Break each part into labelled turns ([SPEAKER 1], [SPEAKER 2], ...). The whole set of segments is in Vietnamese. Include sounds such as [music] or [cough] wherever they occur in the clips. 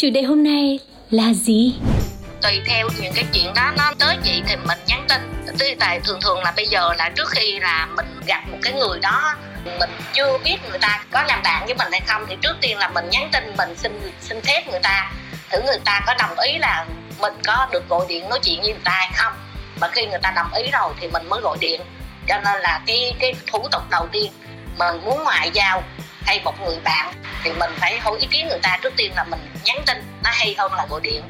[SPEAKER 1] chủ đề hôm nay là gì?
[SPEAKER 2] Tùy theo những cái chuyện đó nó tới chị thì mình nhắn tin. Tuy tại thường thường là bây giờ là trước khi là mình gặp một cái người đó, mình chưa biết người ta có làm bạn với mình hay không, thì trước tiên là mình nhắn tin, mình xin xin phép người ta, thử người ta có đồng ý là mình có được gọi điện nói chuyện với người ta hay không. Mà khi người ta đồng ý rồi thì mình mới gọi điện. Cho nên là cái cái thủ tục đầu tiên mình muốn ngoại giao hay một người bạn thì mình phải hỏi ý kiến người ta trước tiên là mình nhắn tin nó hay hơn là gọi điện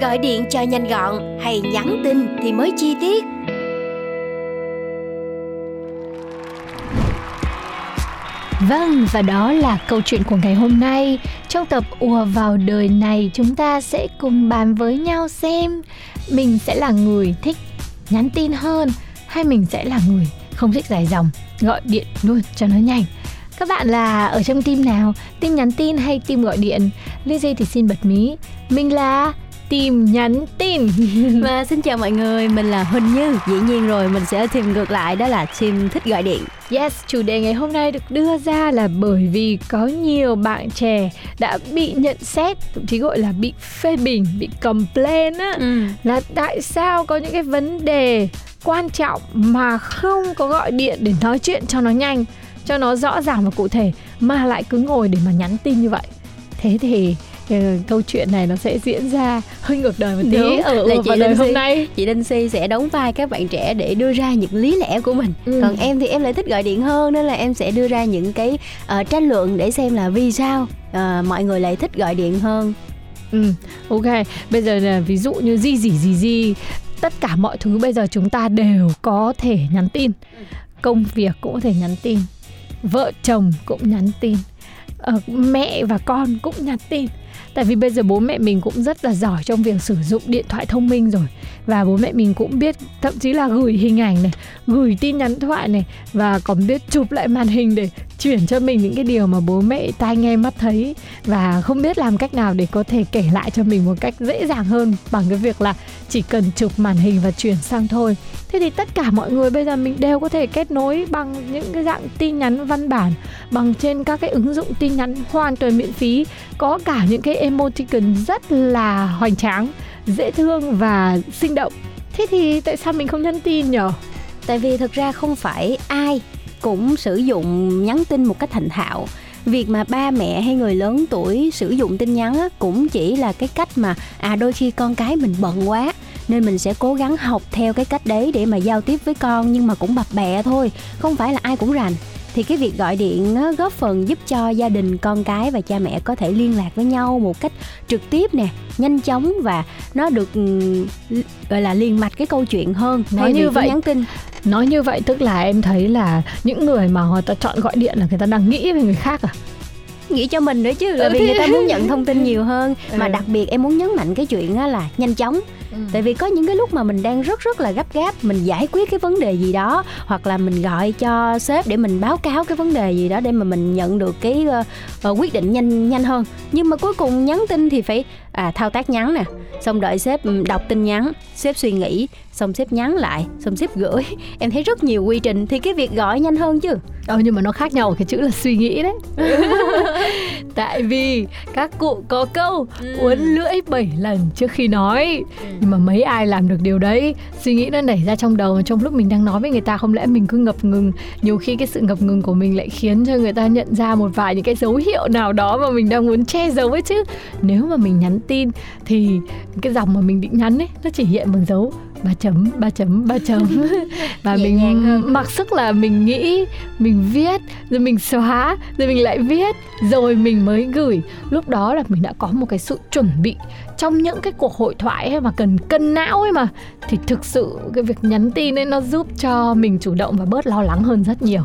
[SPEAKER 3] Gọi điện cho nhanh gọn hay nhắn tin thì mới chi tiết.
[SPEAKER 4] Vâng, và đó là câu chuyện của ngày hôm nay. Trong tập ùa vào đời này, chúng ta sẽ cùng bàn với nhau xem mình sẽ là người thích nhắn tin hơn hay mình sẽ là người không thích dài dòng, gọi điện luôn cho nó nhanh. Các bạn là ở trong team nào? Team nhắn tin hay team gọi điện? Lizzy thì xin bật mí. Mình là team nhắn tin. [laughs]
[SPEAKER 3] Và xin chào mọi người, mình là Huỳnh Như. Dĩ nhiên rồi, mình sẽ tìm ngược lại đó là team thích gọi điện.
[SPEAKER 4] Yes, chủ đề ngày hôm nay được đưa ra là bởi vì có nhiều bạn trẻ đã bị nhận xét, thậm chí gọi là bị phê bình, bị complain á
[SPEAKER 3] Ừ.
[SPEAKER 4] là tại sao có những cái vấn đề quan trọng mà không có gọi điện để nói chuyện cho nó nhanh, cho nó rõ ràng và cụ thể mà lại cứ ngồi để mà nhắn tin như vậy. Thế thì câu chuyện này nó sẽ diễn ra hơi ngược đời một tí
[SPEAKER 3] Đúng,
[SPEAKER 4] ở
[SPEAKER 3] là chị
[SPEAKER 4] vào đời
[SPEAKER 3] Linh
[SPEAKER 4] hôm
[SPEAKER 3] Si.
[SPEAKER 4] nay.
[SPEAKER 3] Chị Đinh Si sẽ đóng vai các bạn trẻ để đưa ra những lý lẽ của mình.
[SPEAKER 4] Ừ.
[SPEAKER 3] Còn em thì em lại thích gọi điện hơn nên là em sẽ đưa ra những cái ờ, tranh luận để xem là vì sao ờ, mọi người lại thích gọi điện hơn.
[SPEAKER 4] Ừ, ok. Bây giờ là ví dụ như gì gì gì gì tất cả mọi thứ bây giờ chúng ta đều có thể nhắn tin. Công việc cũng có thể nhắn tin. Vợ chồng cũng nhắn tin. Ờ, mẹ và con cũng nhắn tin. Tại vì bây giờ bố mẹ mình cũng rất là giỏi trong việc sử dụng điện thoại thông minh rồi và bố mẹ mình cũng biết thậm chí là gửi hình ảnh này, gửi tin nhắn thoại này và còn biết chụp lại màn hình để chuyển cho mình những cái điều mà bố mẹ tai nghe mắt thấy và không biết làm cách nào để có thể kể lại cho mình một cách dễ dàng hơn bằng cái việc là chỉ cần chụp màn hình và chuyển sang thôi. Thế thì tất cả mọi người bây giờ mình đều có thể kết nối bằng những cái dạng tin nhắn văn bản bằng trên các cái ứng dụng tin nhắn hoàn toàn miễn phí có cả những cái emoticon rất là hoành tráng, dễ thương và sinh động. Thế thì tại sao mình không nhắn tin nhở?
[SPEAKER 3] Tại vì thực ra không phải ai cũng sử dụng nhắn tin một cách thành thạo việc mà ba mẹ hay người lớn tuổi sử dụng tin nhắn á, cũng chỉ là cái cách mà à đôi khi con cái mình bận quá nên mình sẽ cố gắng học theo cái cách đấy để mà giao tiếp với con nhưng mà cũng bập bẹ thôi không phải là ai cũng rành. Thì cái việc gọi điện nó góp phần giúp cho gia đình con cái và cha mẹ có thể liên lạc với nhau một cách trực tiếp nè nhanh chóng và nó được ừm, gọi là liền mạch cái câu chuyện hơn.
[SPEAKER 4] Nói như vậy
[SPEAKER 3] nhắn tin.
[SPEAKER 4] Nói như vậy tức là em thấy là những người mà người ta chọn gọi điện là người ta đang nghĩ về người khác à?
[SPEAKER 3] nghĩ cho mình nữa chứ là
[SPEAKER 4] Ừ,
[SPEAKER 3] vì người ta muốn nhận [laughs] thông tin nhiều hơn. Mà
[SPEAKER 4] Ừ.
[SPEAKER 3] đặc biệt em muốn nhấn mạnh cái chuyện là nhanh chóng Ừ. tại vì có những cái lúc mà mình đang rất rất là gấp gáp mình giải quyết cái vấn đề gì đó hoặc là mình gọi cho sếp để mình báo cáo cái vấn đề gì đó để mà mình nhận được cái uh, uh, quyết định nhanh nhanh hơn. Nhưng mà cuối cùng nhắn tin thì phải à thao tác nhắn nè. Xong đợi sếp ừ, đọc tin nhắn. Sếp suy nghĩ xong sếp nhắn lại xong sếp gửi. [laughs] Em thấy rất nhiều quy trình thì cái việc gọi nhanh hơn chứ.
[SPEAKER 4] Ờ nhưng mà nó khác nhau cái chữ là suy nghĩ đấy. [laughs] Tại vì các cụ có câu uốn lưỡi 7 lần trước khi nói. Nhưng mà mấy ai làm được điều đấy? Suy nghĩ nó nảy ra trong đầu mà trong lúc mình đang nói với người ta Không lẽ mình cứ ngập ngừng? Nhiều khi cái sự ngập ngừng của mình lại khiến cho người ta nhận ra một vài những cái dấu hiệu nào đó Mà mình đang muốn che giấu ấy chứ. Nếu mà mình nhắn tin thì cái dòng mà mình định nhắn ấy Nó chỉ hiện bằng dấu ba chấm ba chấm ba chấm. [laughs] Và
[SPEAKER 3] Nhẹ
[SPEAKER 4] mình mặc sức là mình nghĩ mình viết rồi mình xóa rồi mình lại viết. Rồi mình mới gửi. Lúc đó là mình đã có một cái sự chuẩn bị. Trong những cái cuộc hội thoại ấy mà cần cân não ấy mà thì thực sự cái việc nhắn tin ấy nó giúp cho mình chủ động và bớt lo lắng hơn rất nhiều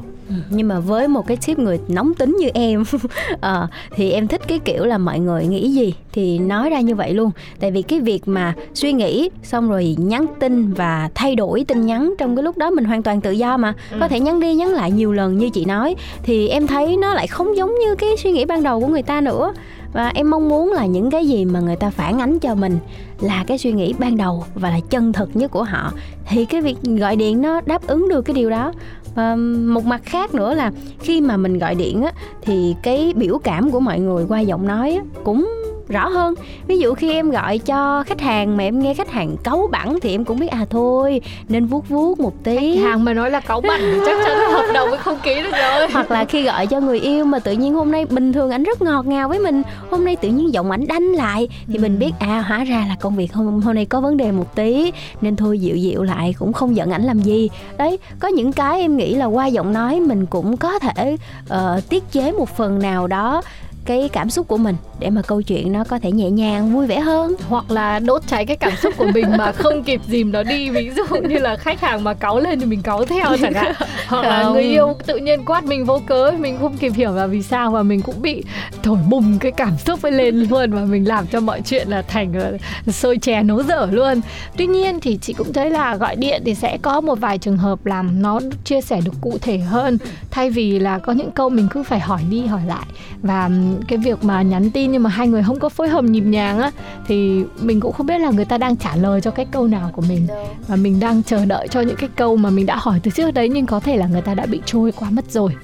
[SPEAKER 3] nhưng mà với một cái tip người nóng tính như em [laughs] ờ, thì em thích cái kiểu là mọi người nghĩ gì thì nói ra như vậy luôn. Tại vì cái việc mà suy nghĩ xong rồi nhắn tin và thay đổi tin nhắn trong cái lúc đó mình hoàn toàn tự do mà. Có thể nhắn đi nhắn lại nhiều lần như chị nói thì em thấy nó lại không giống như cái suy nghĩ ban đầu của người ta nữa. Và em mong muốn là những cái gì mà người ta phản ánh cho mình là cái suy nghĩ ban đầu và là chân thực nhất của họ thì cái việc gọi điện nó đáp ứng được cái điều đó à, một mặt khác nữa là khi mà mình gọi điện á thì cái biểu cảm của mọi người qua giọng nói á, cũng rõ hơn. Ví dụ khi em gọi cho khách hàng mà em nghe khách hàng cấu bẳn thì em cũng biết à thôi nên vuốt vuốt một tí.
[SPEAKER 4] Hàng mà nói là bẩn thì chắc chắn là hợp đồng mới không ký được rồi.
[SPEAKER 3] Hoặc là khi gọi cho người yêu mà tự nhiên hôm nay bình thường ảnh rất ngọt ngào với mình hôm nay tự nhiên giọng ảnh đanh lại thì mình biết à hóa ra là công việc hôm hôm nay có vấn đề một tí nên thôi dịu dịu lại cũng không giận ảnh làm gì. Đấy có những cái em nghĩ là qua giọng nói mình cũng có thể ờ, tiết chế một phần nào đó cái cảm xúc của mình để mà câu chuyện nó có thể nhẹ nhàng vui vẻ hơn.
[SPEAKER 4] Hoặc là đốt cháy cái cảm xúc của mình mà không kịp dìm nó đi. Ví dụ như là khách hàng mà cáu lên thì mình cáu theo chẳng hạn. Hoặc là người yêu tự nhiên quát mình vô cớ mình không kịp hiểu là vì sao và mình cũng bị thổi bùng cái cảm xúc ấy lên luôn và mình làm cho mọi chuyện là thành là sôi chè nấu dở luôn. Tuy nhiên thì chị cũng thấy là gọi điện thì sẽ có một vài trường hợp làm nó chia sẻ được cụ thể hơn. Thay vì là có những câu mình cứ phải hỏi đi hỏi lại và cái việc mà nhắn tin nhưng mà hai người không có phối hợp nhịp nhàng á thì mình cũng không biết là người ta đang trả lời cho cái câu nào của mình. Và mình đang chờ đợi cho những cái câu mà mình đã hỏi từ trước đấy nhưng có thể là người ta đã bị trôi qua mất rồi.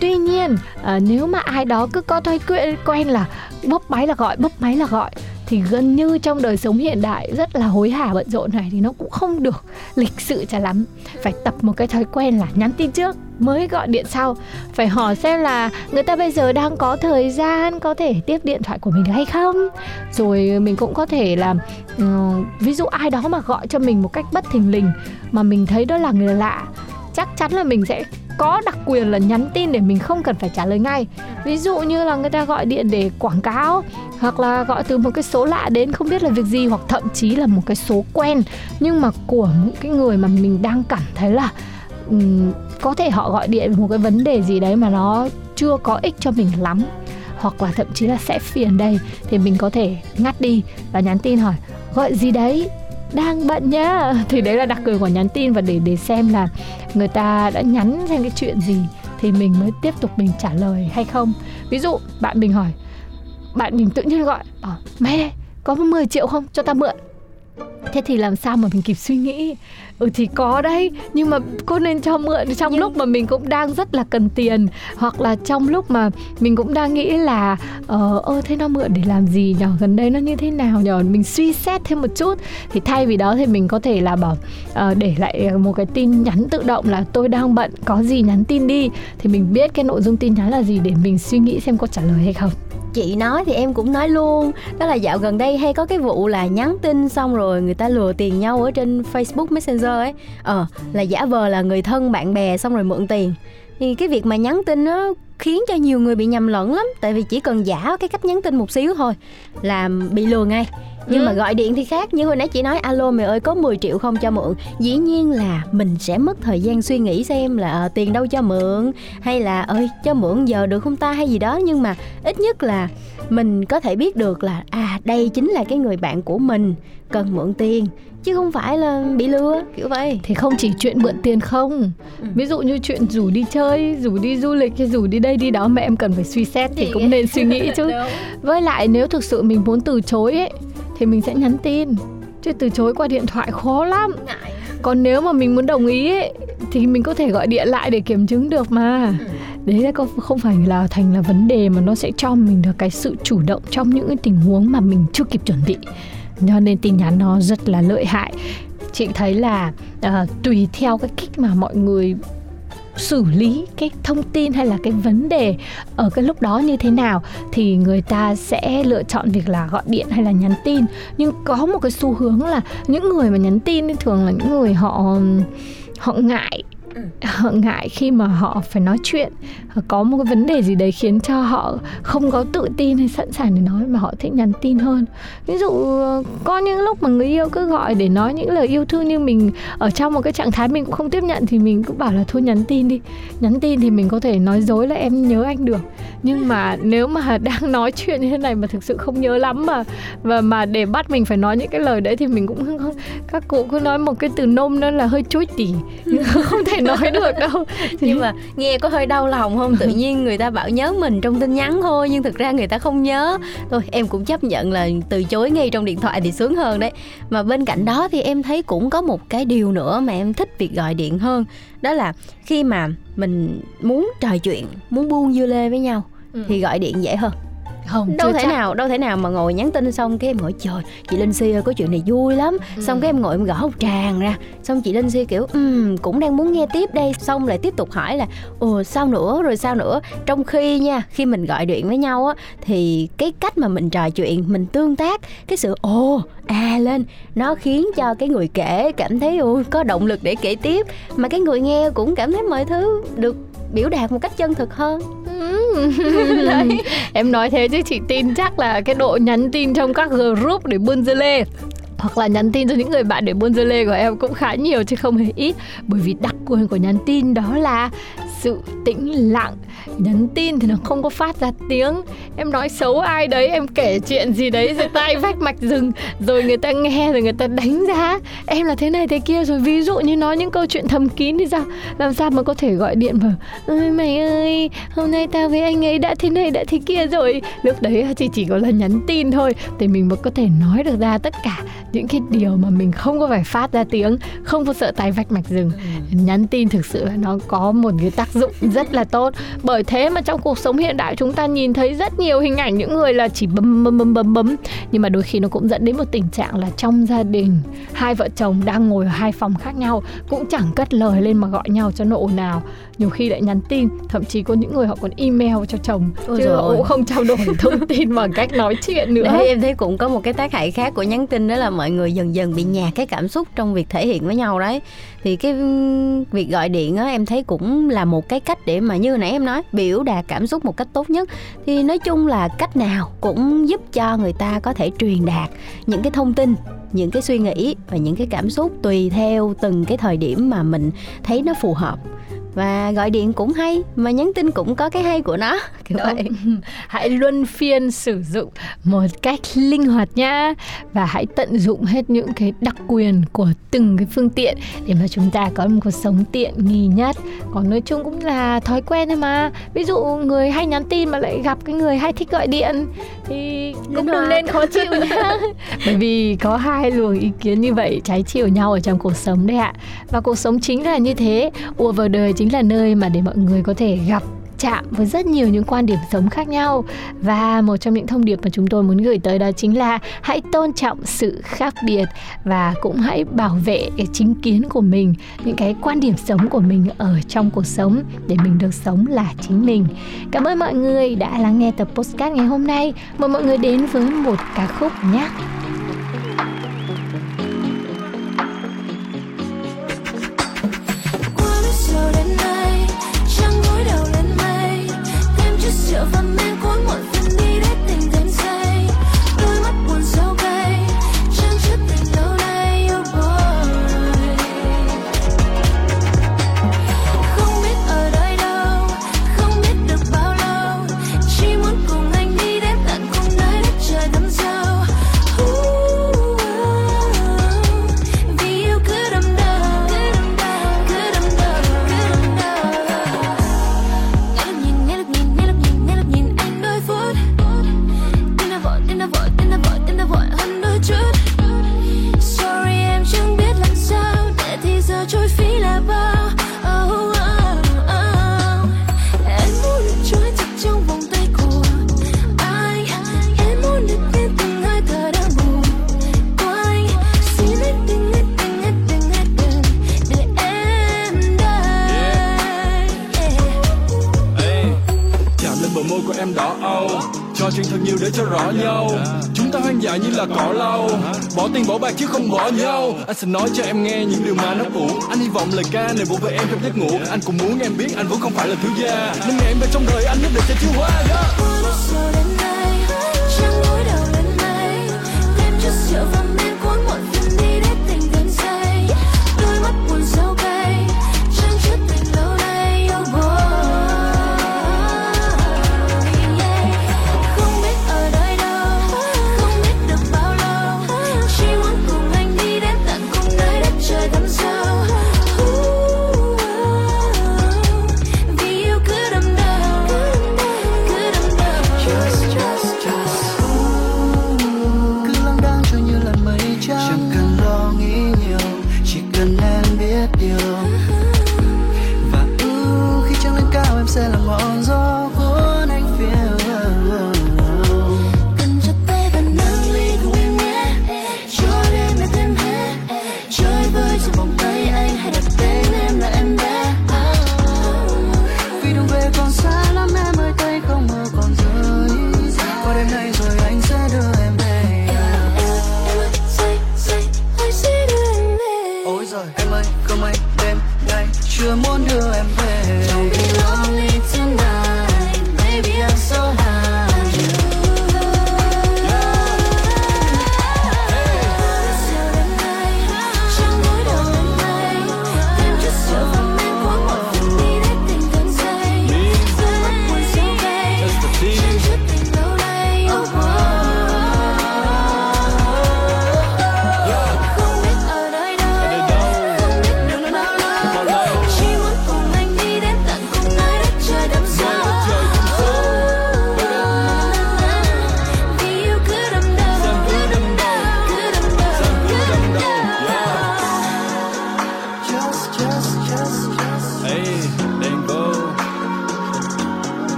[SPEAKER 4] Tuy nhiên à, nếu mà ai đó cứ có thói quen quen là bốc máy là gọi bốc máy là gọi thì gần như trong đời sống hiện đại rất là hối hả bận rộn này thì nó cũng không được [laughs] lịch sự cho lắm. Phải tập một cái thói quen là nhắn tin trước mới gọi điện sau. Phải hỏi xem là người ta bây giờ đang có thời gian có thể tiếp điện thoại của mình hay không? Rồi mình cũng có thể là ừ, ví dụ ai đó mà gọi cho mình một cách bất thình lình mà mình thấy đó là người lạ, chắc chắn là mình sẽ có đặc quyền là nhắn tin để mình không cần phải trả lời ngay. Ví dụ như là người ta gọi điện để quảng cáo hoặc là gọi từ một cái số lạ đến không biết là việc gì hoặc thậm chí là một cái số quen nhưng mà của những cái người mà mình đang cảm thấy là um, có thể họ gọi điện một cái vấn đề gì đấy mà nó chưa có ích cho mình lắm hoặc là thậm chí là sẽ phiền đây thì mình có thể ngắt đi và nhắn tin hỏi gọi gì đấy? Đang bận nhá. [laughs] Thì đấy là đặc quyền của nhắn tin và để để xem là người ta đã nhắn xem cái chuyện gì thì mình mới tiếp tục mình trả lời hay không. Ví dụ bạn mình hỏi bạn mình tự nhiên gọi bảo mày đây có 10 triệu không? Cho ta mượn thế thì làm sao mà mình kịp suy nghĩ? Ừ thì có đấy nhưng mà cô nên cho mượn trong lúc mà mình cũng đang rất là cần tiền hoặc là trong lúc mà mình cũng đang nghĩ là ờ ơ thế nó mượn để làm gì nhỏ gần đây nó như thế nào nhỏ mình suy xét thêm một chút. Thì thay vì đó thì mình có thể là bảo ờ, để lại một cái tin nhắn tự động là tôi đang bận có gì nhắn tin đi. Thì mình biết cái nội dung tin nhắn là gì để mình suy nghĩ xem có trả lời hay không
[SPEAKER 3] chị nói thì em cũng nói luôn. Đó là dạo gần đây hay có cái vụ là nhắn tin xong rồi người ta lừa tiền nhau ở trên Facebook Messenger ấy. Ờ là giả vờ là người thân, bạn bè xong rồi mượn tiền. Thì cái việc mà nhắn tin nó khiến cho nhiều người bị nhầm lẫn lắm. Tại vì chỉ cần giả cái cách nhắn tin một xíu thôi là bị lừa ngay. Nhưng
[SPEAKER 4] Ừ.
[SPEAKER 3] mà gọi điện thì khác. Như hồi nãy chị nói alo mày ơi có 10 triệu không cho mượn? Dĩ nhiên là mình sẽ mất thời gian suy nghĩ xem là ờ, tiền đâu cho mượn hay là ơi cho mượn giờ được không ta? Hay gì đó. Nhưng mà ít nhất là mình có thể biết được là à đây chính là cái người bạn của mình cần mượn tiền chứ không phải là bị lừa. Kiểu vậy.
[SPEAKER 4] Thì không chỉ chuyện mượn tiền không.
[SPEAKER 3] Ừ.
[SPEAKER 4] ví dụ như chuyện rủ đi chơi rủ đi du lịch hay rủ đi đây đi đó mà em cần phải suy xét thì cũng nên suy nghĩ chứ. Với lại nếu thực sự mình muốn từ chối ấy thì mình sẽ nhắn tin. Chứ từ chối qua điện thoại khó lắm. Còn nếu mà mình muốn đồng ý ấy, thì mình có thể gọi điện lại để kiểm chứng được mà. Đấy là không không phải là thành là vấn đề mà nó sẽ cho mình được cái sự chủ động trong những cái tình huống mà mình chưa kịp chuẩn bị cho nên tin nhắn nó rất là lợi hại. Chị thấy là uh, tùy theo cái cách mà mọi người xử lý cái thông tin hay là cái vấn đề ở cái lúc đó như thế nào thì người ta sẽ lựa chọn việc là gọi điện hay là nhắn tin. Nhưng có một cái xu hướng là những người mà nhắn tin thì thường là những người họ họ ngại họ ngại khi mà họ phải nói chuyện. Có một cái vấn đề gì đấy khiến cho họ không có tự tin hay sẵn sàng để nói mà họ thích nhắn tin hơn. Ví dụ ờ, có những lúc mà người yêu cứ gọi để nói những lời yêu thương nhưng mình ở trong một cái trạng thái mình cũng không tiếp nhận thì mình cũng bảo là thôi nhắn tin đi. Nhắn tin thì mình có thể nói dối là em nhớ anh được. Nhưng mà nếu mà [laughs] đang nói chuyện như thế này mà thực sự không nhớ lắm mà, và mà để bắt mình phải nói những cái lời đấy thì mình cũng [laughs] các cụ cứ nói một cái từ nôm nữa là hơi chối tỉ. Không thể [laughs] nói được đâu.
[SPEAKER 3] Nhưng mà nghe có hơi đau lòng không? Tự nhiên người ta bảo nhớ mình trong tin nhắn thôi nhưng thực ra người ta không nhớ. Thôi em cũng chấp nhận là từ chối ngay trong điện thoại thì sướng hơn đấy. Mà bên cạnh đó thì em thấy cũng có một cái điều nữa mà em thích việc gọi điện hơn. Đó là khi mà mình muốn trò chuyện muốn buông dưa lê với nhau ừ. thì gọi điện dễ hơn không đâu thể chắc. nào đâu thể nào mà ngồi nhắn tin xong cái em ngồi trời chị linh si ơi có chuyện này vui lắm. Ừ. xong cái em ngồi em gõ một tràng ra. Xong chị linh si kiểu um, cũng đang muốn nghe tiếp đây. Xong lại tiếp tục hỏi là ồ sao nữa rồi sao nữa? Trong khi nha khi mình gọi điện với nhau á thì cái cách mà mình trò chuyện mình tương tác cái sự ồ à lên. Nó khiến cho cái người kể cảm thấy ồ, có động lực để kể tiếp. Mà cái người nghe cũng cảm thấy mọi thứ được biểu đạt một cách chân thực hơn. Ừ. [laughs]
[SPEAKER 4] Đấy. em nói thế chứ chị tin chắc là cái độ nhắn tin trong các group để buôn dưa lê. Hoặc là nhắn tin cho những người bạn để buôn dưa lê của em cũng khá nhiều chứ không hề ít. Bởi vì đặc quyền của nhắn tin đó là sự tĩnh lặng. Nhắn tin thì nó không có phát ra tiếng. Em nói xấu ai đấy em kể chuyện gì đấy rồi [laughs] tay vách mạch rừng rồi người ta nghe rồi người ta đánh giá. Em là thế này thế kia rồi ví dụ như nói những câu chuyện thầm kín thì sao? Làm sao mà có thể gọi điện vào ơi mày ơi hôm nay tao với anh ấy đã thế này đã thế kia rồi. Lúc đấy chị chỉ có là nhắn tin thôi thì mình mới có thể nói được ra tất cả những cái điều mà mình không có phải phát ra tiếng không có sợ tay vách mạch rừng. Ừ. nhắn tin thực sự là nó có một cái tác dụng rất là tốt. Bởi thế mà trong cuộc sống hiện đại chúng ta nhìn thấy rất nhiều hình ảnh những người là chỉ bấm bấm bấm bấm bấm. Nhưng mà đôi khi nó cũng dẫn đến một tình trạng là trong gia đình hai vợ chồng đang ngồi ở hai phòng khác nhau cũng chẳng cất lời lên mà gọi nhau cho nó ồn ào nhiều khi lại nhắn tin thậm chí có những người họ còn email cho chồng Ôi chứ họ cũng không trao đổi thông tin bằng cách nói chuyện [laughs] nữa.
[SPEAKER 3] Đấy, em thấy cũng có một cái tác hại khác của nhắn tin đó là mọi người dần dần bị nhạt cái cảm xúc trong việc thể hiện với nhau đấy. Thì cái việc gọi điện á em thấy cũng là một một cái cách để mà như nãy em nói, biểu đạt cảm xúc một cách tốt nhất. Thì nói chung là cách nào cũng giúp cho người ta có thể truyền đạt những cái thông tin, những cái suy nghĩ và những cái cảm xúc tùy theo từng cái thời điểm mà mình thấy nó phù hợp và gọi điện cũng hay mà nhắn tin cũng có cái hay của nó. [laughs]
[SPEAKER 4] Kiểu vậy. [laughs] Hãy luân phiên sử dụng một cách linh hoạt nhá. Và hãy tận dụng hết những cái đặc quyền của từng cái phương tiện để mà chúng ta có một cuộc sống tiện nghi nhất. Còn nói chung cũng là thói quen thôi mà. Ví dụ người hay nhắn tin mà lại gặp cái người hay thích gọi điện thì cũng đừng nên khó chịu nhá. [laughs] Bởi vì có hai luồng ý kiến như vậy trái chiều nhau ở trong cuộc sống đấy ạ. Và cuộc sống chính là như thế. Ùa vào đời chính là nơi mà để mọi người có thể gặp, chạm với rất nhiều những quan điểm sống khác nhau. Và một trong những thông điệp mà chúng tôi muốn gửi tới đó chính là hãy tôn trọng sự khác biệt và cũng hãy bảo vệ cái chính kiến của mình, những cái quan điểm sống của mình ở trong cuộc sống để mình được sống là chính mình. Cảm ơn mọi người đã lắng nghe tập postcard ngày hôm nay. Mời mọi người đến với một ca khúc nhé.
[SPEAKER 5] đâu dạ. Chúng ta hoang dại như là cỏ lau. Dạ. Bỏ tiền bỏ bạc chứ không bỏ nhau. Anh sẽ nói cho em nghe những điều mà nó cũ. Anh hy vọng lời ca này vỗ về em trong giấc ngủ. Dạ. Anh cũng muốn em biết anh vẫn không phải là thiếu gia. Nên ngày em về trong đời anh nhất định sẽ thiếu hoa yeah.